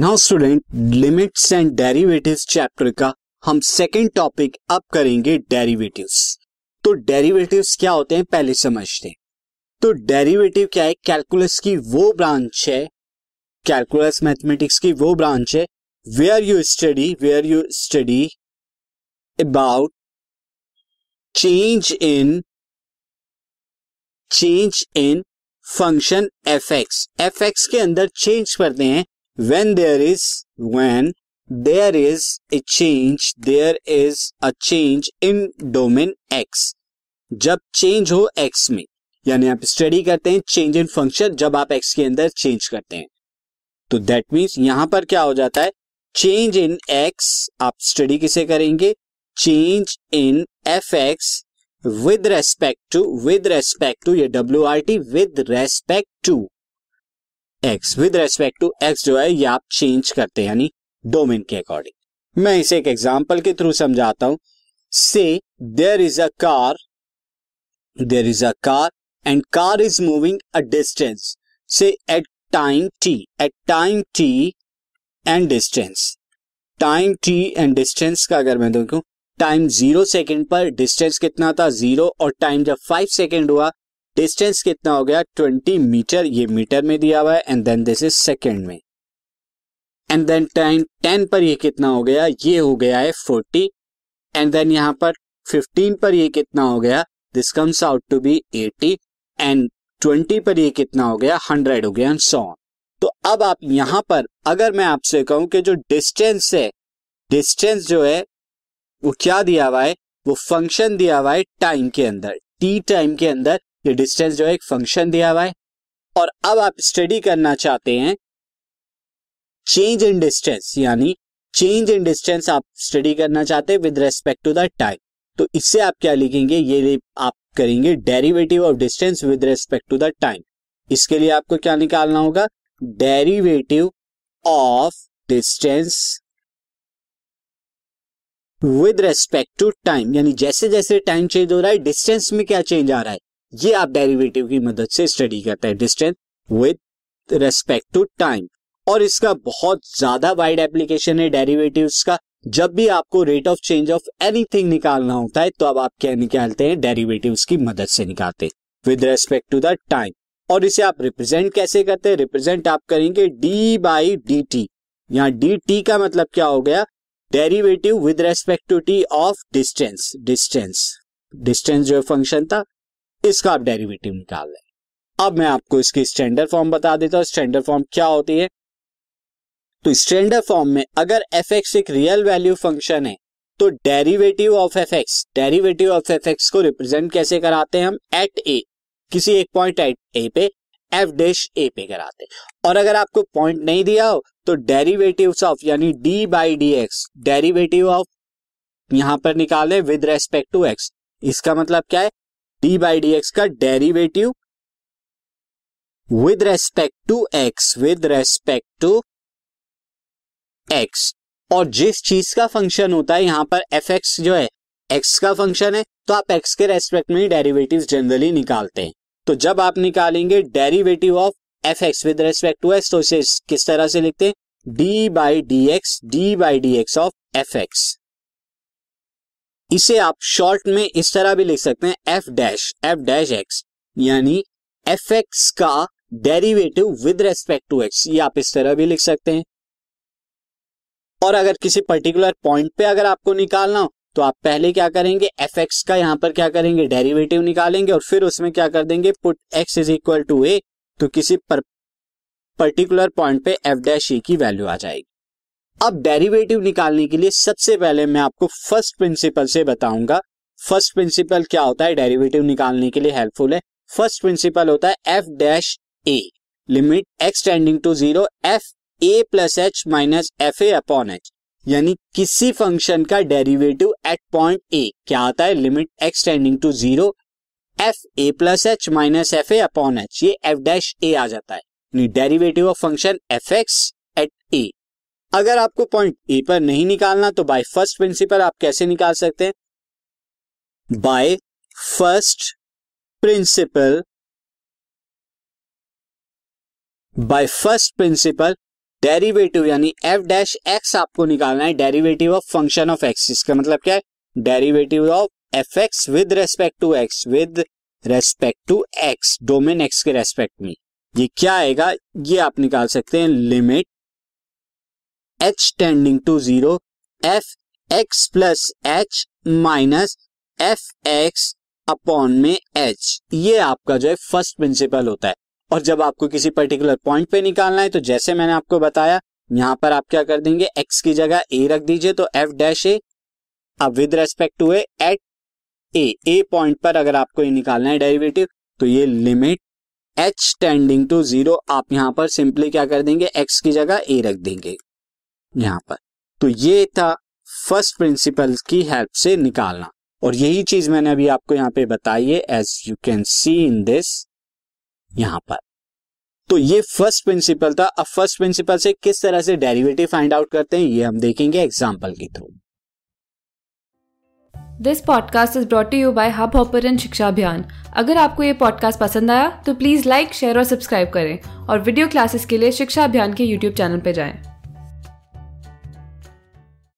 Now student limits and derivatives chapter का हम second topic अब करेंगे डेरिवेटिव्स तो डेरिवेटिव्स क्या होते हैं पहले समझते हैं। तो डेरिवेटिव क्या है? कैलकुलस की वो ब्रांच है। कैलकुलस मैथमेटिक्स की वो ब्रांच है। Where you study where you study about change in change in function F X F X के अंदर चेंज करते हैं। When there is when there is a change there is a change in domain X जब change हो X में, यानी आप study करते हैं चेंज इन फ़ंक्शन जब आप एक्स के अंदर चेंज करते हैं। तो दैट मीन्स यहाँ पर क्या हो जाता है? चेंज इन एक्स आप स्टडी किसे करेंगे? Change in F X with respect to with respect to ये W R T with respect to X with respect to X जो है, ये आप चेंज करते हैं, यानी डोमेन के अकॉर्डिंग मैं इसे एक एग्ज़ाम्पल के थ्रू समझाता हूँ. Say there is a car there is a car and car is moving a distance say at time T at time T and distance time T and distance का अगर मैं देखूँ टाइम ज़ीरो सेकेंड पर distance कितना था? Zero और time जब five second हुआ डिस्टेंस कितना हो गया? ट्वेंटी मीटर, ये मीटर में दिया हुआ है and then this is second में। एंड देन टाइम टेन पर ये कितना हो गया? ये हो गया है फोर्टी एंड देन यहाँ पर फिफ्टीन पर ये कितना हो गया? This comes out to be eighty and twenty पर ये कितना हो गया? हंड्रेड हो गया सो तो अब आप यहाँ पर, अगर मैं आपसे कहूँ कि जो डिस्टेंस है डिस्टेंस जो है, वो क्या दिया हुआ है? वो फ़ंक्शन दिया हुआ है टाइम के अंदर टी टाइम के अंदर। ये डिस्टेंस जो है एक फ़ंक्शन दिया हुआ है। और अब आप स्टडी करना चाहते हैं चेंज इन डिस्टेंस यानी चेंज इन डिस्टेंस आप स्टडी करना चाहते हैं with respect to the time तो इससे आप क्या लिखेंगे? ये आप करेंगे derivative of distance with respect to the time इसके लिए आपको क्या निकालना होगा? Derivative of distance with respect to time यानी जैसे जैसे टाइम चेंज हो रहा है डिस्टेंस में क्या चेंज आ रहा है? ये आप डेरिवेटिव की मदद से स्टडी करते हैं distance with respect to time और इसका बहुत ज़्यादा वाइड एप्लीकेशन है डेरिवेटिव्स का। जब भी आपको rate of change of anything निकालना होता है तो अब आप क्या निकालते हैं? डेरिवेटिव्स की मदद से निकालते हैं with respect to the time और इसे आप रिप्रेजेंट कैसे करते हैं? रिप्रेजेंट आप करेंगे डी बाई डी टी यहाँ डी टी का मतलब क्या हो गया? Derivative with respect to T of distance distance distance जो फ़ंक्शन था इसका आप डेरिवेटिव निकाल लें। अब मैं आपको इसकी स्टैंडर्ड फॉर्म बता देता हूँ। स्टैंडर्ड फॉर्म क्या होती है? तो स्टैंडर्ड फॉर्म में अगर एफ़ एक्स एक रियल वैल्यू फ़ंक्शन है तो derivative of F X derivative of F X को रिप्रेजेंट कैसे कराते हैं हम? एट ए किसी एक पॉइंट एट ए पे एफ़ डैश ए पे कराते हैं। और अगर आपको पॉइंट नहीं दिया हो तो डेरिवेटिव ऑफ़ यानी d by d x derivative of यहाँ पर निकाले विद रेस्पेक्ट टू एक्स इसका मतलब क्या है? डी बाई डी एक्स का derivative with respect to x with respect to x और जिस चीज़ का फ़ंक्शन होता है, यहाँ पर एफ़ एक्स जो है एक्स का फ़ंक्शन है तो आप एक्स के रेस्पेक्ट में ही डेरिवेटिव जनरली निकालते हैं। तो जब आप निकालेंगे derivative of f x with respect to x तो इसे किस तरह से लिखते हैं? D by d x d by d x of f x इसे आप शॉर्ट में इस तरह भी लिख सकते हैं f dash f dash x यानी एफ़ एक्स का derivative with respect to x ये आप इस तरह भी लिख सकते हैं। और अगर किसी पर्टिकुलर पॉइंट पे अगर आपको निकालना हो तो आप पहले क्या करेंगे एफ़ एक्स का यहाँ पर क्या करेंगे डेरिवेटिव निकालेंगे और फिर उसमें क्या कर देंगे put x is equal to a तो किसी पर पर्टिकुलर पॉइंट पे एफ़ डैश ए की वैल्यू आ जाएगी। अब डेरिवेटिव निकालने के लिए सबसे पहले मैं आपको फ़र्स्ट प्रिंसिपल से बताऊँगा। फ़र्स्ट प्रिंसिपल क्या होता है? डेरिवेटिव निकालने के लिए हेल्पफुल है। फ़र्स्ट प्रिंसिपल होता है f dash a limit x tending to zero f a plus h minus f a upon h यानी किसी फ़ंक्शन का डेरिवेटिव एट पॉइंट ए क्या आता है? Limit x tending to zero f a plus h minus f a upon h ये f dash ए आ जाता है। Derivative of function f x at a अगर आपको पॉइंट ए पर नहीं निकालना तो बाय फ़र्स्ट प्रिंसिपल आप कैसे निकाल सकते हैं? By first principle by first principle derivative यानी एफ़ डैश एक्स आपको निकालना है derivative of function of x इसका मतलब क्या है? Derivative of f x with respect to x with respect to x domain x के रेस्पेक्ट में। ये क्या आएगा? ये आप निकाल सकते हैं limit h tending to zero f x plus h minus f x upon में एच ये आपका जो है फ़र्स्ट प्रिंसिपल होता है। और जब आपको किसी पर्टिकुलर पॉइंट पे निकालना है तो जैसे मैंने आपको बताया, यहाँ पर आप क्या कर देंगे एक्स की जगह ए रख दीजिए तो एफ़ डैश ए अब with respect to a at a a point पर अगर आपको ये निकालना है डेरिवेटिव तो ये limit h tending to zero आप यहाँ पर सिंपली क्या कर देंगे एक्स की जगह ए रख देंगे। यहाँ पर। तो ये था फ़र्स्ट प्रिंसिपल की हेल्प से निकालना। और यही चीज़ मैंने अभी आपको यहाँ पे बताई है as you can see in this यहाँ पर। तो ये फ़र्स्ट प्रिंसिपल था। अब फ़र्स्ट प्रिंसिपल से किस तरह से डेरिवेटिव फाइंड आउट करते हैं, ये हम देखेंगे एग्ज़ाम्पल के through this podcast is brought you by Hubhopper Shiksha Abhiyan अगर आपको ये पॉडकास्ट पसंद आया तो प्लीज़ लाइक शेयर और सब्सक्राइब करें। और वीडियो क्लासेस के लिए शिक्षा अभियान के यूट्यूब चैनल पर जाएँ।